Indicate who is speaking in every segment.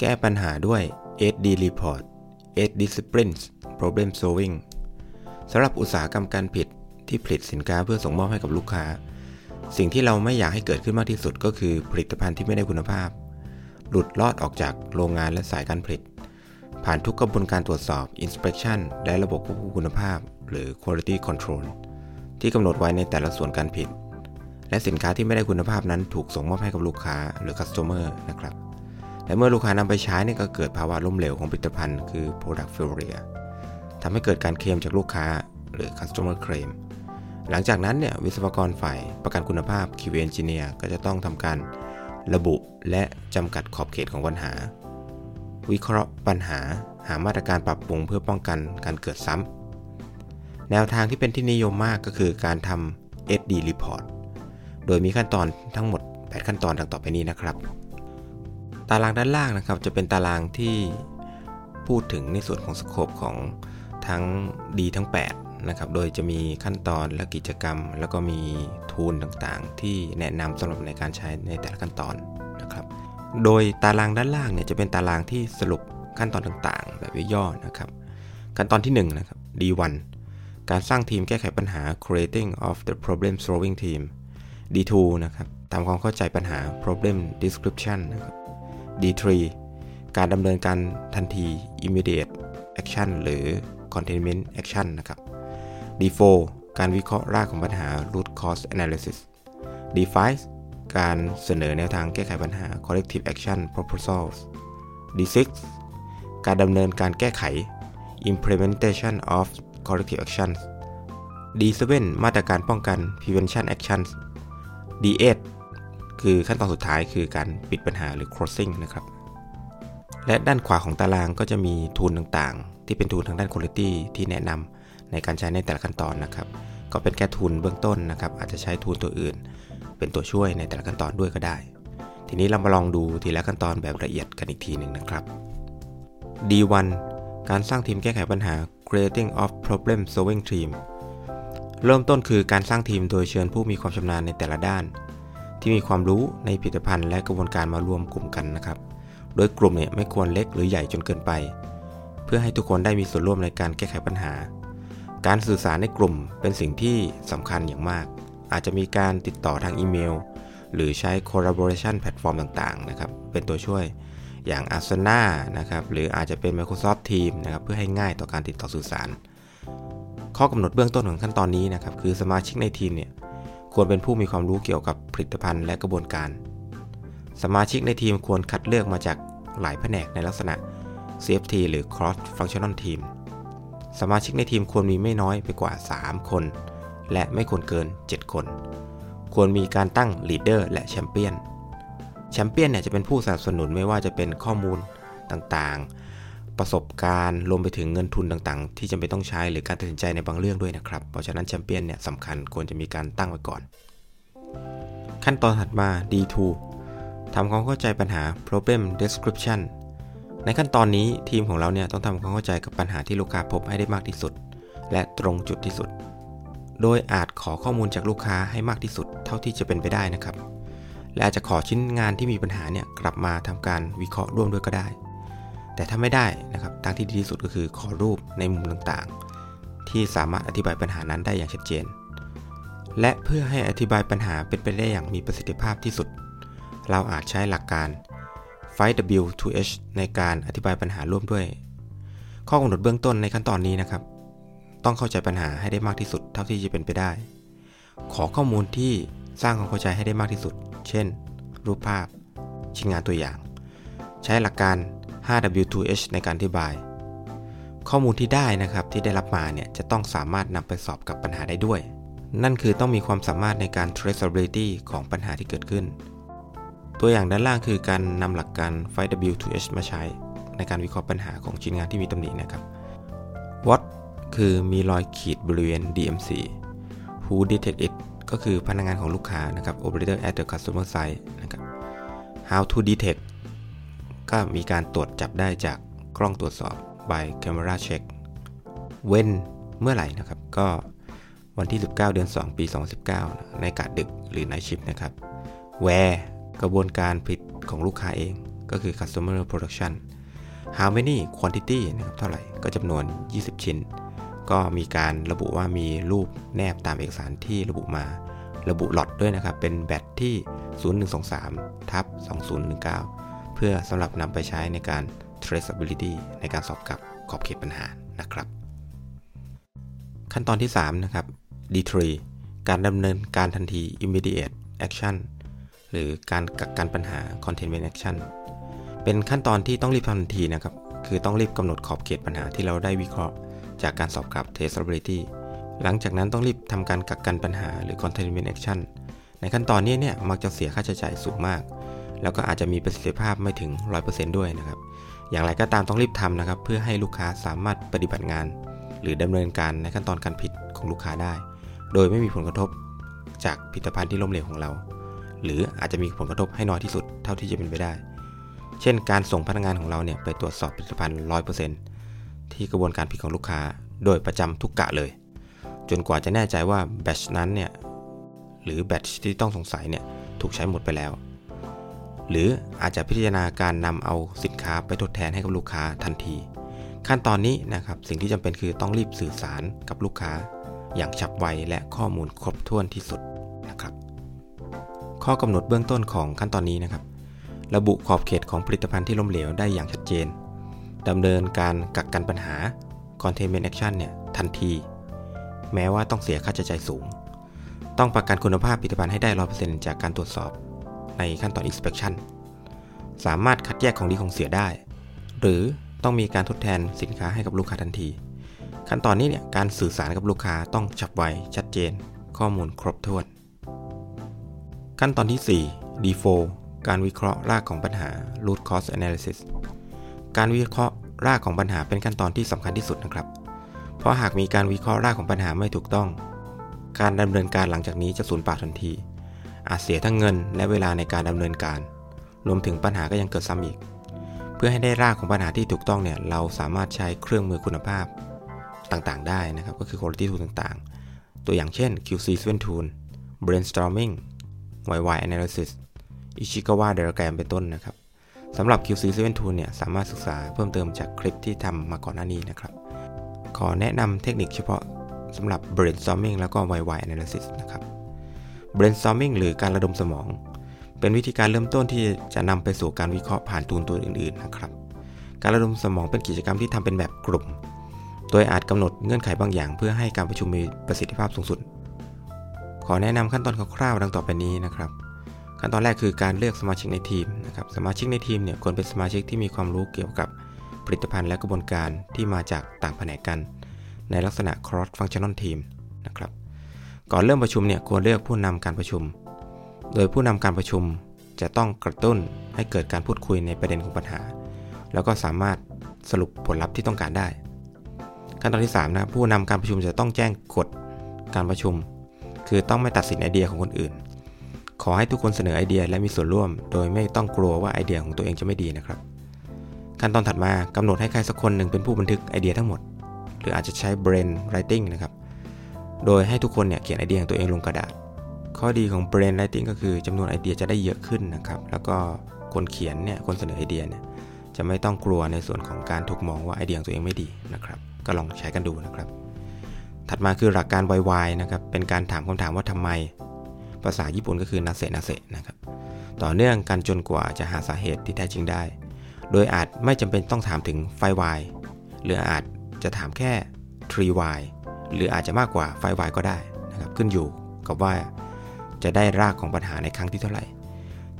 Speaker 1: แก้ปัญหาด้วย SD Report 8 Disciplines Problem Solving สำหรับอุตสาหกรรมการผิดที่ผลิตสินค้าเพื่อส่งมอบให้กับลูกค้า สิ่งที่เราไม่อยากให้เกิดขึ้นมากที่สุดก็คือผลิตภัณฑ์ที่ไม่ได้คุณภาพ หลุดลอดออกจากโรงงานและสายการผลิต ผ่านทุกกระบวนการตรวจสอบ Inspection และระบบควบคุมคุณภาพ หรือ Quality Control ที่กำหนดไว้ในแต่ละส่วนการผลิต และสินค้าที่ไม่ได้คุณภาพนั้นถูกส่งมอบให้กับลูกค้าหรือ Customer นะครับ และเมื่อลูกค้านำไปใช้เนี่ยก็เกิดภาวะล้มเหลวของผลิตภัณฑ์คือ Product Failure ทำให้เกิดการเคลมจากลูกค้าหรือ Customer Claim หลังจากนั้นเนี่ยวิศวกรฝ่ายประกันคุณภาพ QA Engineer ก็จะต้องทำการระบุและจำกัดขอบเขตของปัญหา วิเคราะห์ปัญหาหามาตรการปรับปรุงเพื่อป้องกันการเกิดซ้ำแนวทางที่เป็นที่นิยมมากก็คือการทำ SD Report โดยมีขั้นตอนทั้งหมด 8 ขั้นตอนดังต่อไปนี้นะครับ ตารางด้านล่างนะครับจะเป็นตารางที่พูดถึงในส่วนของสโคปของทั้งดีทั้ง 8 นะครับ โดยจะมีขั้นตอนและกิจกรรม แล้วก็มีทูลต่างๆ ที่แนะนำสำหรับในการใช้ในแต่ละขั้นตอนนะครับ โดยตารางด้านล่างเนี่ยจะเป็นตารางที่สรุปขั้นตอนต่างๆ แบบย่อๆนะครับ ขั้นตอนที่1นะครับ D1 การสร้างทีมแก้ไขปัญหา creating of the problem solving team D2 นะครับทำความเข้าใจปัญหา problem description นะครับ D3 การดำเนินการทันที immediate action หรือ containment action นะครับ D4 การวิเคราะห์รากของปัญหา root cause analysis D5 การเสนอแนวทางแก้ไขปัญหา corrective action proposals D6 การดำเนินการแก้ไข implementation of corrective actions D7 มาตรการป้องกัน prevention actions D8 คือขั้นตอนสุดท้ายคือการปิดปัญหาหรือ closing นะครับ และด้านขวาของตารางก็จะมีทูลต่างๆ ที่เป็นทูลทางด้าน quality ที่แนะนำในการใช้ในแต่ละขั้นตอนนะครับ ก็เป็นแค่ทูลเบื้องต้นนะครับ อาจจะใช้ทูลตัวอื่น เป็นตัวช่วยในแต่ละขั้นตอนด้วยก็ได้ ทีนี้เรามาลองดูทีละขั้นตอนแบบละเอียดกันอีกทีหนึ่งนะครับ D1 การสร้างทีมแก้ไขปัญหา creating of problem solving team เริ่มต้นคือการสร้างทีมโดยเชิญผู้มีความชำนาญในแต่ละด้าน ที่มีความรู้ในผลิตภัณฑ์และกระบวนการมารวมกลุ่มกันนะครับ โดยกลุ่มเนี่ยไม่ควรเล็กหรือใหญ่จนเกินไป เพื่อให้ทุกคนได้มีส่วนร่วมในการแก้ไขปัญหา การสื่อสารในกลุ่มเป็นสิ่งที่สำคัญอย่างมาก อาจจะมีการติดต่อทางอีเมล หรือใช้ collaboration แพลตฟอร์มต่างๆนะครับเป็นตัวช่วยอย่าง Asana นะครับหรืออาจจะเป็น Microsoft Teams นะครับเพื่อให้ง่ายต่อการติดต่อสื่อสาร ข้อกำหนดเบื้องต้นของขั้นตอนนี้นะครับคือสมาชิกในทีมเนี่ย ควรเป็นผู้มีความรู้เกี่ยวกับผลิตภัณฑ์และกระบวนการ สมาชิกในทีมควรคัดเลือกมาจากหลายแผนกในลักษณะ CFT หรือ Cross Functional Team สมาชิกในทีมควรมีไม่น้อยไปกว่า 3 คน และไม่ควรเกิน 7 คน ควรมีการตั้ง Leader และ champion champion เนี่ยจะเป็นผู้สนับสนุนไม่ว่าจะเป็นข้อมูลต่างๆ ประสบการณ์รวมไปถึงเงินทุนต่างๆ ที่จำเป็นต้องใช้หรือการตัดสินใจในบางเรื่องด้วยนะครับ เพราะฉะนั้นแชมเปี้ยนเนี่ยสำคัญควรจะมีการตั้งไว้ก่อน ขั้นตอนถัดมา D2 ทำความเข้าใจปัญหา problem description ในขั้นตอนนี้ทีมของเราเนี่ยต้องทำความเข้าใจกับปัญหาที่ลูกค้าพบให้ได้มากที่สุด และตรงจุดที่สุด โดยอาจขอข้อมูลจากลูกค้าให้มากที่สุด เท่าที่จะเป็นไปได้นะครับ และอาจจะขอชิ้นงานที่มีปัญหาเนี่ยกลับมาทำการวิเคราะห์ร่วมด้วยก็ได้ แต่ถ้าไม่ได้นะครับทางที่ดีที่สุดก็คือขอรูปในมุมต่างๆ ที่สามารถอธิบายปัญหานั้นได้อย่างชัดเจน และเพื่อให้อธิบายปัญหาเป็นไปได้อย่างมีประสิทธิภาพที่สุด เราอาจใช้หลักการ 5W2H ในการอธิบายปัญหาร่วมด้วย ข้อกำหนดเบื้องต้นในขั้นตอนนี้นะครับ ต้องเข้าใจปัญหาให้ได้มากที่สุดเท่าที่จะเป็นไปได้ ขอข้อมูลที่สร้างความเข้าใจให้ได้มากที่สุด เช่น รูปภาพ ชิ้นงานตัวอย่าง ใช้หลักการ 5W2H ในการอธิบาย ข้อมูลที่ได้นะครับที่ได้รับมาเนี่ยจะต้องสามารถนำไปสอบกับปัญหาได้ด้วย นั่นคือต้องมีความสามารถในการ traceability ของปัญหาที่เกิดขึ้น ตัวอย่างด้านล่างคือการนำหลักการ 5W2H มาใช้ ในการวิเคราะห์ปัญหาของชิ้นงานที่มีตำหนินะครับ What คือมีรอยขีดบริเวณ DMC Who detect it ก็คือพนักงานของลูกค้านะครับ Operator at the customer side นะครับ How to detect ก็มีการตรวจจับได้จากกล้องตรวจสอบ by camera check when เมื่อไหร่นะครับก็วันที่ 19 เดือน 2 ปี 2019 ในกะดึกหรือในชิปนะครับ where กระบวนการผลิตของลูกค้าเองก็คือ customer production how many quantity นะครับเท่าไหร่ก็จำนวน 20 ชิ้น ก็มีการระบุว่ามีรูปแนบตามเอกสารที่ระบุมา ระบุหลอตด้วยนะครับ เป็นแบตที่ 0123ทับ2019 เพื่อสำหรับนำไปใช้ในการ traceability ในการสอบกับขอบเขตปัญหานะครับ ขั้นตอนที่ 3 นะครับ D3 การดำเนินการทันที immediate action หรือการกักกันปัญหา containment action เป็นขั้นตอนที่ต้องรีบทำทันทีนะครับ คือต้องรีบกำหนดขอบเขตปัญหาที่เราได้วิเคราะห์ จากการสอบกับ traceability หลังจากนั้นต้องรีบทำการกักกันปัญหาหรือ containment action ในขั้นตอนนี้เนี่ยมักจะเสียค่าใช้จ่ายสูงมาก แล้วก็อาจจะมีประสิทธิภาพไม่ถึง 100%ด้วยนะครับ อย่างไรก็ตามต้องรีบทำนะครับ เพื่อให้ลูกค้าสามารถปฏิบัติงาน หรือดำเนินการในขั้นตอนการผิดของลูกค้าได้ โดยไม่มีผลกระทบจากผลิตภัณฑ์ที่ล้มเหลวของเรา หรืออาจจะมีผลกระทบให้น้อยที่สุดเท่าที่จะเป็นไปได้ เช่น การส่งพนักงานของเราเนี่ยไปตรวจสอบผลิตภัณฑ์ 100%ที่กระบวนการผิดของลูกค้า โดยประจำทุกกะเลย จนกว่าจะแน่ใจว่าแบตชนั้นเนี่ยหรือแบตชที่ต้องสงสัยเนี่ยถูกใช้หมดไปแล้ว หรืออาจจะพิจารณาการนำเอาสินค้าไปทดแทนให้กับลูกค้าทันที ขั้นตอนนี้นะครับสิ่งที่จำเป็นคือต้องรีบสื่อสารกับลูกค้า อย่างฉับไวและข้อมูลครบถ้วนที่สุดนะครับ ข้อกำหนดเบื้องต้นของขั้นตอนนี้นะครับ ระบุขอบเขตของผลิตภัณฑ์ที่ล้มเหลวได้อย่างชัดเจนดำเนินการกักกันปัญหา containment action เนี่ยทันที แม้ว่าต้องเสียค่าใช้จ่ายสูง ต้องประกันคุณภาพผลิตภัณฑ์ให้ได้ 100%จากการตรวจสอบ ในขั้นตอน inspection สามารถคัดแยกของดีของเสียได้ หรือต้องมีการทดแทนสินค้าให้กับลูกค้าทันที ขั้นตอนนี้เนี่ยการสื่อสารกับลูกค้าต้องฉับไวชัดเจน ข้อมูลครบถ้วน ขั้นตอนที่ 4 D4 การวิเคราะห์รากของปัญหา root cause analysis การวิเคราะห์รากของปัญหาเป็นขั้นตอนที่สำคัญที่สุดนะครับ เพราะหากมีการวิเคราะห์รากของปัญหาไม่ถูกต้อง การดำเนินการหลังจากนี้จะสูญเปล่าทันที อาจเสียทั้งเงินและเวลาในการดำเนินการ รวมถึงปัญหาก็ยังเกิดซ้ำอีก เพื่อให้ได้รากของปัญหาที่ถูกต้องเนี่ยเราสามารถใช้เครื่องมือคุณภาพต่างๆ ได้นะครับ ก็คือ quality tool ต่างๆ ตัวอย่างเช่น QC 7 Tool brainstorming YY analysis Ichikawa diagram เป็นต้นนะครับสำหรับ QC 7 Tool เนี่ยสามารถศึกษาเพิ่มเติมจากคลิปที่ทำมาก่อนหน้านี้นะครับ ขอแนะนำเทคนิคเฉพาะสำหรับ brainstorming แล้วก็ YY analysis นะครับ brainstorming หรือการระดมสมอง เป็นวิธีการเริ่มต้นที่จะนำไปสู่การวิเคราะห์ผ่านตูนตัวอื่นๆนะครับ การระดมสมองเป็นกิจกรรมที่ทำเป็นแบบกลุ่ม โดยอาจกำหนดเงื่อนไขบางอย่าง เพื่อให้การประชุมมีประสิทธิภาพสูงสุด ขอแนะนำขั้นตอนคร่าวๆดังต่อไปนี้นะครับขั้นตอนแรกคือการเลือกสมาชิกในทีมนะครับ สมาชิกในทีมเนี่ยควรเป็นสมาชิกที่มีความรู้เกี่ยวกับผลิตภัณฑ์และกระบวนการที่มาจากต่างแผนกกัน ในลักษณะ cross functional team นะครับ ก่อนเริ่มประชุมเนี่ยควรเลือกผู้นำการประชุม โดยผู้นำการประชุมจะต้องกระตุ้นให้เกิดการพูดคุยในประเด็นของปัญหา แล้วก็สามารถสรุปผลลัพธ์ที่ต้องการได้ ขั้นตอนที่3นะผู้นำการประชุมจะต้องแจ้งกฎการประชุม คือต้องไม่ตัดสินไอเดียของคนอื่น ขอให้ทุกคนเสนอไอเดียและมีส่วนร่วม โดยไม่ต้องกลัวว่าไอเดียของตัวเองจะไม่ดีนะครับ ขั้นตอนถัดมากำหนดให้ใครสักคนหนึ่งเป็นผู้บันทึกไอเดียทั้งหมด หรืออาจจะใช้ brain writing นะครับ โดยให้ทุกคนเนี่ยเขียนไอเดียของตัวเองลงกระดาษ ข้อดีของ brain writing ก็คือจำนวนไอเดียจะได้เยอะขึ้นนะครับ แล้วก็คนเขียนเนี่ยคนเสนอไอเดียเนี่ยจะไม่ต้องกลัวในส่วนของการถูกมองว่าไอเดียของตัวเองไม่ดีนะครับ ก็ลองใช้กันดูนะครับ ถัดมาคือหลักการ YY นะครับ เป็นการถามคำถามว่าทำไม ภาษาญี่ปุ่นก็คือนาเซนาเซนะครับ ต่อเนื่องกันจนกว่าจะหาสาเหตุที่แท้จริงได้ โดยอาจไม่จำเป็นต้องถามถึงไฟ Y หรืออาจจะถามแค่ tree Y หรืออาจจะมากกว่าไฟ Y ก็ได้นะครับขึ้นอยู่กับว่าจะได้รากของปัญหาในครั้งที่เท่าไหร่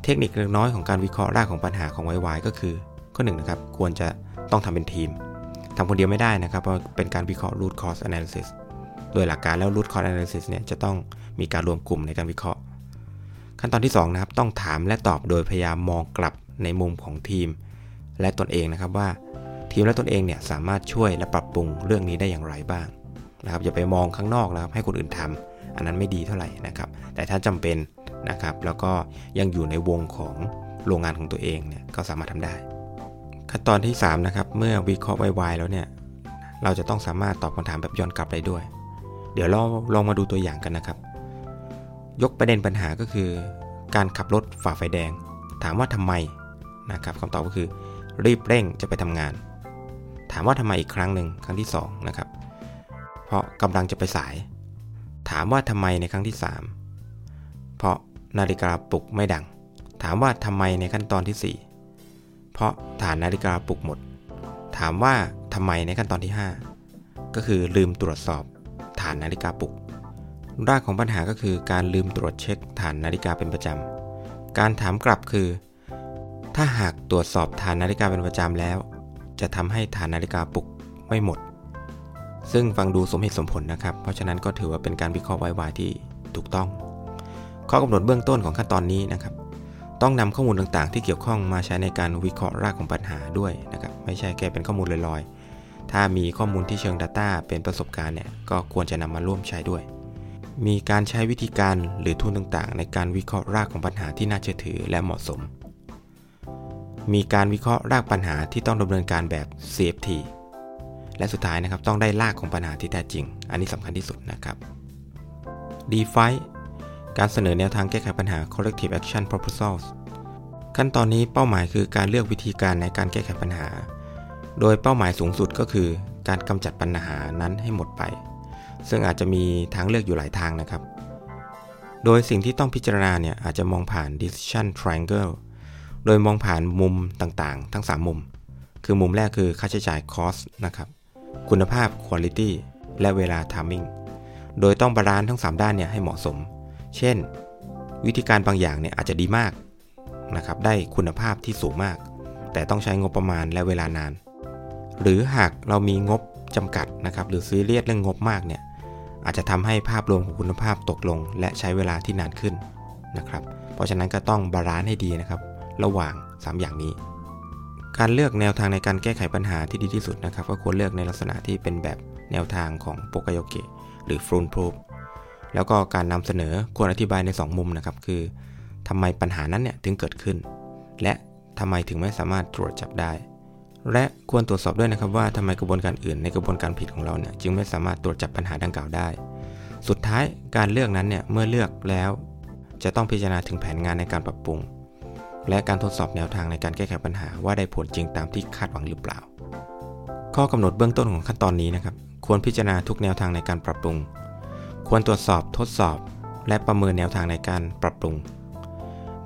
Speaker 1: เทคนิคเล็กน้อยของการวิเคราะห์รากของปัญหาของ YY ก็คือข้อหนึ่งนะครับควรจะต้องทำเป็นทีมทำคนเดียวไม่ได้นะครับเพราะเป็นการวิเคราะห์ root cause analysis โดยหลักการแล้ว root cause analysis เนี่ยจะต้องมีการรวมกลุ่มในการวิเคราะห์ ขั้นตอนที่2นะครับต้องถามและตอบโดยพยายามมองกลับในมุมของทีม และตนเองนะครับว่าทีมและตนเองเนี่ยสามารถช่วยและปรับปรุงเรื่องนี้ได้อย่างไรบ้าง นะครับอย่าไปมองข้างนอกนะครับให้คนอื่นทำอันนั้นไม่ดีเท่าไหร่นะครับ แต่ถ้าจำเป็นนะครับ แล้วก็ยังอยู่ในวงของโรงงานของตัวเองเนี่ยก็สามารถทำได้ ขั้นตอนที่3นะครับเมื่อวิเคราะห์ไวๆแล้วเนี่ยเราจะต้องสามารถตอบคำถามแบบย้อนกลับได้ด้วย เดี๋ยวเราลองมาดูตัวอย่างกันนะครับ ยกประเด็นปัญหาก็คือ การขับรถฝ่าไฟแดง ถามว่าทำไมนะครับคำตอบก็คือ รีบเร่งจะไปทำงาน ถามว่าทำไมอีกครั้งหนึ่งครั้งที่2นะครับ เพราะกำลังจะไปสาย ถามว่าทำไมในครั้งที่ 3 เพราะนาฬิกาปลุกไม่ดัง ถามว่าทำไมในขั้นตอนที่ 4 เพราะฐานนาฬิกาปลุกหมด ถามว่าทำไมในขั้นตอนที่ 5 ก็คือลืมตรวจสอบฐานนาฬิกาปลุก รากของปัญหาก็คือการลืมตรวจเช็คฐานนาฬิกาเป็นประจำ การถามกลับคือ ถ้าหากตรวจสอบฐานนาฬิกาเป็นประจำแล้ว จะทำให้ฐานนาฬิกาปลุกไม่หมด ซึ่งฟังดูสมเหตุสมผลนะครับ เพราะฉะนั้นก็ถือว่าเป็นการวิเคราะห์ไวๆที่ถูกต้อง ข้อกำหนดเบื้องต้นของขั้นตอนนี้นะครับ ต้องนำข้อมูลต่างๆ ที่เกี่ยวข้องมาใช้ในการวิเคราะห์รากของปัญหาด้วยนะครับ ไม่ใช่แค่เป็นข้อมูลลอยๆ ถ้ามีข้อมูลที่เชิง Data เป็นประสบการณ์เนี่ยก็ควรจะนำมาร่วมใช้ด้วย มีการใช้วิธีการหรือทุนต่างๆ ในการวิเคราะห์รากของปัญหาที่น่าเชื่อถือและเหมาะสม มีการวิเคราะห์รากปัญหาที่ต้องดำเนินการแบบ CFT และสุดท้ายนะครับต้องได้รากของปัญหาที่แท้จริง อันนี้สำคัญที่สุดนะครับ DeFi การเสนอแนวทางแก้ไขปัญหา Collective Action Proposals ขั้นตอนนี้เป้าหมายคือการเลือกวิธีการในการแก้ไขปัญหา โดยเป้าหมายสูงสุดก็คือ การกำจัดปัญหานั้นให้หมดไป ซึ่งอาจจะมีทางเลือกอยู่หลายทางนะครับ โดยสิ่งที่ต้องพิจารณาเนี่ยอาจจะมองผ่าน decision triangle โดยมองผ่านมุมต่างๆ ทั้ง 3 มุม คือมุมแรกคือค่าใช้จ่าย cost นะครับ คุณภาพ quality และเวลา timing โดยต้อง balance ทั้ง 3 ด้านเนี่ยให้เหมาะสม เช่น วิธีการบางอย่างเนี่ยอาจจะดีมากนะครับได้คุณภาพที่สูงมาก แต่ต้องใช้งบประมาณและเวลานาน หรือหากเรามีงบจำกัดนะครับหรือซีเรียสเรื่องงบมากเนี่ยอาจจะทำให้ภาพรวมของคุณภาพตกลง และใช้เวลาที่นานขึ้นนะครับ เพราะฉะนั้นก็ต้อง balance ให้ดีนะครับ ระหว่าง 3 อย่างนี้ การเลือกแนวทางในการแก้ไขปัญหาที่ดีที่สุดนะครับ ก็ควรเลือกในลักษณะที่เป็นแบบแนวทางของ poka-yoke หรือ foolproof แล้วก็การนำเสนอควรอธิบายใน 2 มุมนะครับ คือทำไมปัญหานั้นเนี่ยถึงเกิดขึ้น และทำไมถึงไม่สามารถตรวจจับได้ และควรตรวจสอบด้วยนะครับว่าทำไมกระบวนการอื่นในกระบวนการผลิตของเราเนี่ยจึงไม่สามารถตรวจจับปัญหาดังกล่าวได้ สุดท้ายการเลือกนั้นเนี่ยเมื่อเลือกแล้ว จะต้องพิจารณาถึงแผนงานในการปรับปรุง และการทดสอบแนวทางในการแก้ไขปัญหาว่าได้ผลจริงตามที่คาดหวังหรือเปล่า ข้อกำหนดเบื้องต้นของขั้นตอนนี้นะครับ ควรพิจารณาทุกแนวทางในการปรับปรุง ควรตรวจสอบทดสอบ และประเมินแนวทางในการปรับปรุง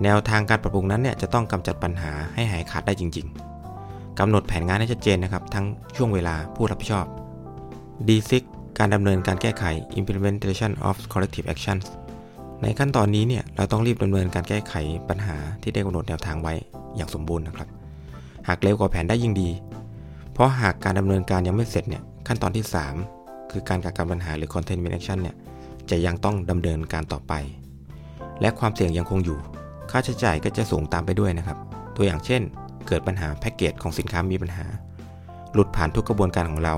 Speaker 1: แนวทางการปรับปรุงนั้นเนี่ยจะต้องกำจัดปัญหาให้หายขาดได้จริง ๆกำหนดแผนงานให้ชัดเจนนะครับทั้งช่วงเวลาผู้รับผิดชอบ D6 การดำเนินการแก้ไข implementation of corrective actions ในขั้นตอนนี้เนี่ยเราต้องรีบดำเนินการแก้ไขปัญหาที่ได้กำหนดแนวทางไว้อย่างสมบูรณ์นะครับ หากเร็วกว่าแผนได้ยิ่งดี เพราะหากการดำเนินการยังไม่เสร็จเนี่ยขั้นตอนที่ 3 คือการกักกันปัญหาหรือ containment action เนี่ยจะยังต้องดำเนินการต่อไป และความเสี่ยงยังคงอยู่ ค่าใช้จ่ายก็จะสูงตามไปด้วยนะครับ ตัวอย่างเช่น เกิดปัญหาแพ็กเกจของสินค้ามีปัญหา หลุดผ่านทุกกระบวนการของเรา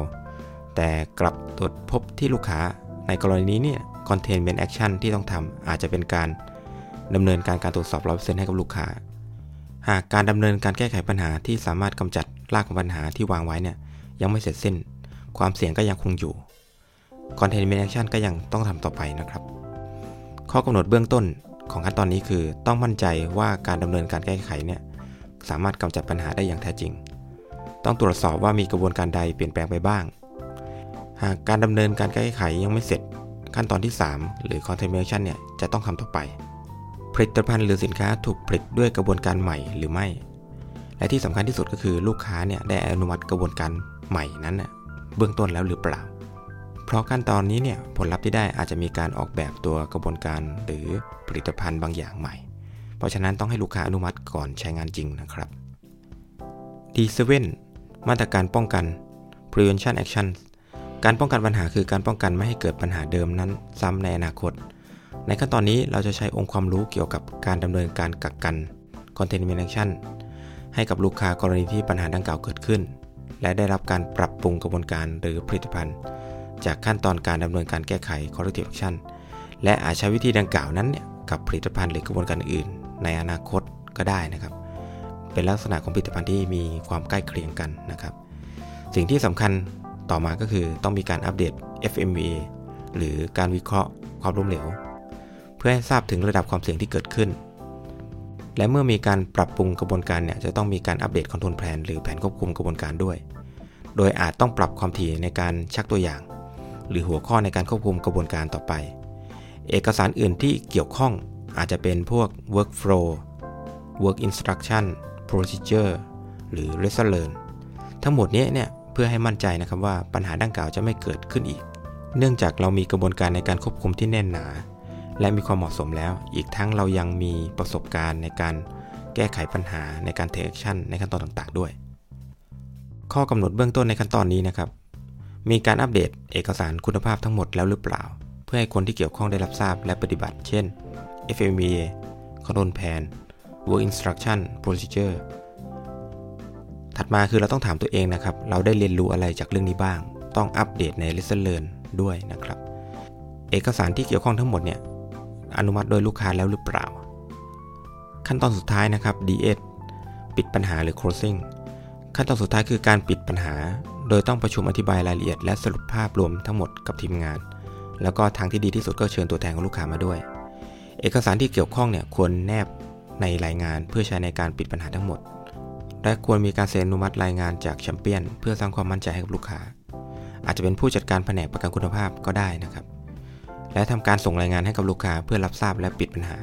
Speaker 1: แต่กลับตรวจพบที่ลูกค้าในกรณีนี้เนี่ย containment action ที่ต้องทำอาจจะเป็นการดำเนินการการตรวจสอบร้อยเปอร์เซ็นต์ให้กับลูกค้า หากการดำเนินการแก้ไขปัญหาที่สามารถกำจัดรากของปัญหาที่วางไว้เนี่ยยังไม่เสร็จสิ้น ความเสี่ยงก็ยังคงอยู่ containment action ก็ยังต้องทำต่อไปนะครับ ข้อกำหนดเบื้องต้นของขั้นตอนนี้คือต้องมั่นใจว่าการดำเนินการแก้ไขเนี่ยสามารถกำจัดปัญหาได้อย่างแท้จริง ต้องตรวจสอบว่ามีกระบวนการใดเปลี่ยนแปลงไปบ้าง หากการดำเนินการแก้ไขยังไม่เสร็จ ขั้นตอนที่ 3 หรือ contamination เนี่ยจะต้องทำต่อไป ผลิตภัณฑ์หรือสินค้าถูกผลิตด้วยกระบวนการใหม่หรือไม่ และที่สำคัญที่สุดก็คือลูกค้าเนี่ยได้อนุมัติกระบวนการใหม่นั้นเบื้องต้นแล้วหรือเปล่า เพราะขั้นตอนนี้เนี่ยผลลัพธ์ที่ได้อาจจะมีการออกแบบตัวกระบวนการหรือผลิตภัณฑ์บางอย่างใหม่ เพราะฉะนั้นต้องให้ลูกค้าอนุมัติก่อนใช้งานจริงนะครับ D7 มาตรการป้องกัน prevention action การป้องกันปัญหาคือการป้องกันไม่ให้เกิดปัญหาเดิมนั้น ซ้ำในอนาคต ในขั้นตอนนี้เราจะใช้องค์ความรู้เกี่ยวกับการดำเนินการกักกัน containment action ให้กับลูกค้ากรณีที่ปัญหาดังกล่าวเกิดขึ้น และได้รับการปรับปรุงกระบวนการหรือผลิตภัณฑ์ จากขั้นตอนการดำเนินการแก้ไข corrective action และอาจใช้วิธีดังกล่าวนั้นเนี่ยกับผลิตภัณฑ์หรือกระบวนการอื่น ในอนาคตก็ได้นะครับ เป็นลักษณะของผลิตภัณฑ์ที่มีความใกล้เคียงกันนะครับ สิ่งที่สำคัญ ต่อมาก็คือต้องมีการอัปเดต FMEA หรือการวิเคราะห์ความล้มเหลว เพื่อให้ทราบถึงระดับความเสี่ยงที่เกิดขึ้น และเมื่อมีการปรับปรุงกระบวนการเนี่ยจะต้องมีการอัปเดต control plan หรือแผนควบคุมกระบวนการด้วย โดยอาจต้องปรับความถี่ในการชักตัวอย่าง หรือหัวข้อในการควบคุมกระบวนการต่อไป เอกสารอื่นที่เกี่ยวข้องอาจจะเป็นพวก workflow work instruction procedure หรือ lesson learn ทั้งหมดนี้เนี่ย เพื่อให้มั่นใจนะครับว่าปัญหาดังกล่าวจะไม่เกิดขึ้นอีก เนื่องจากเรามีกระบวนการในการควบคุมที่แน่นหนา และมีความเหมาะสมแล้ว อีกทั้งเรายังมีประสบการณ์ในการแก้ไขปัญหาในการ take action ในขั้นตอนต่างๆ ด้วย ข้อกำหนดเบื้องต้นในขั้นตอนนี้นะครับ มีการอัปเดตเอกสารคุณภาพทั้งหมดแล้วหรือเปล่า เพื่อให้คนที่เกี่ยวข้องได้รับทราบและปฏิบัติ เช่น FMEA Control Plan Work Instruction Procedure ถัดมาคือเราต้องถามตัวเองนะครับ เราได้เรียนรู้อะไรจากเรื่องนี้บ้าง ต้องอัปเดตใน Lesson Learn ด้วยนะครับ เอกสารที่เกี่ยวข้องทั้งหมดเนี่ย อนุมัติโดยลูกค้าแล้วหรือเปล่า ขั้นตอนสุดท้ายนะครับ DS ปิดปัญหาหรือ closing ขั้นตอนสุดท้ายคือการปิดปัญหา โดยต้องประชุมอธิบายรายละเอียด และสรุปภาพรวมทั้งหมดกับทีมงาน แล้วก็ทางที่ดีที่สุดก็เชิญตัวแทนของลูกค้ามาด้วย เอกสารที่เกี่ยวข้องเนี่ยควรแนบในรายงานเพื่อใช้ในการปิดปัญหาทั้งหมด และควรมีการเซ็นอนุมัติรายงานจากแชมเปี้ยน เพื่อสร้างความมั่นใจให้กับลูกค้า อาจจะเป็นผู้จัดการแผนกประกันคุณภาพก็ได้นะครับ และทำการส่งรายงานให้กับลูกค้าเพื่อรับทราบและปิดปัญหา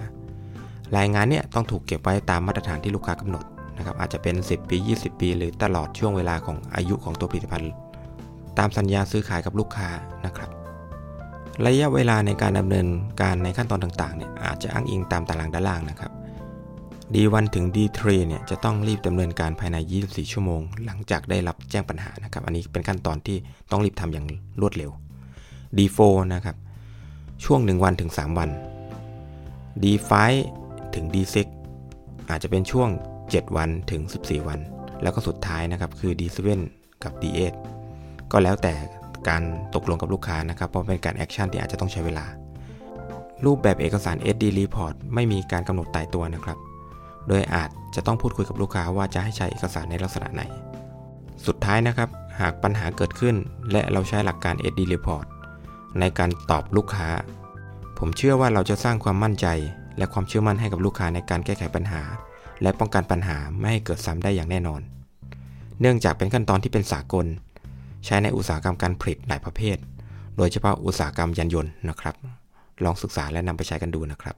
Speaker 1: รายงานเนี่ยต้องถูกเก็บไว้ตามมาตรฐานที่ลูกค้ากำหนดนะครับอาจจะเป็น 10 ปี 20 ปี หรือตลอดช่วงเวลาของอายุของตัวผลิตภัณฑ์ ตามสัญญาซื้อขายกับลูกค้านะครับ ระยะเวลาในการดำเนินการในขั้นตอนต่างๆเนี่ยอาจจะอ้างอิงตามตารางด้านล่างนะครับ D1 ถึง D3 เนี่ยจะต้องรีบดำเนินการภายใน 24 ชั่วโมง หลังจากได้รับแจ้งปัญหานะครับ อันนี้เป็นขั้นตอนที่ต้องรีบทำอย่างรวดเร็ว D4 นะครับ ช่วง 1 วันถึง 3 วัน D5 ถึง D6 อาจจะเป็นช่วง 7 วันถึง 14 วัน แล้วก็สุดท้ายนะครับคือ D7 กับ D8 ก็แล้วแต่การตกลงกับลูกค้านะครับ เพราะเป็นการแอคชั่นที่อาจจะต้องใช้เวลา รูปแบบเอกสาร SD Report ไม่มีการกำหนดตายตัวนะครับ โดยอาจจะต้องพูดคุยกับลูกค้าว่าจะให้ใช้เอกสารในลักษณะไหน สุดท้ายนะครับ หากปัญหาเกิดขึ้น และเราใช้หลักการ SD Report ในการตอบลูกค้า ผมเชื่อว่าเราจะสร้างความมั่นใจ และความเชื่อมั่นให้กับลูกค้าในการแก้ไขปัญหา และป้องกันปัญหาไม่ให้เกิดซ้ำได้อย่างแน่นอน เนื่องจากเป็นขั้นตอนที่เป็นสากล ใช้ในอุตสาหกรรมการผลิตหลายประเภท โดยเฉพาะอุตสาหกรรมยานยนต์นะครับ ลองศึกษาและนำไปใช้กันดูนะครับ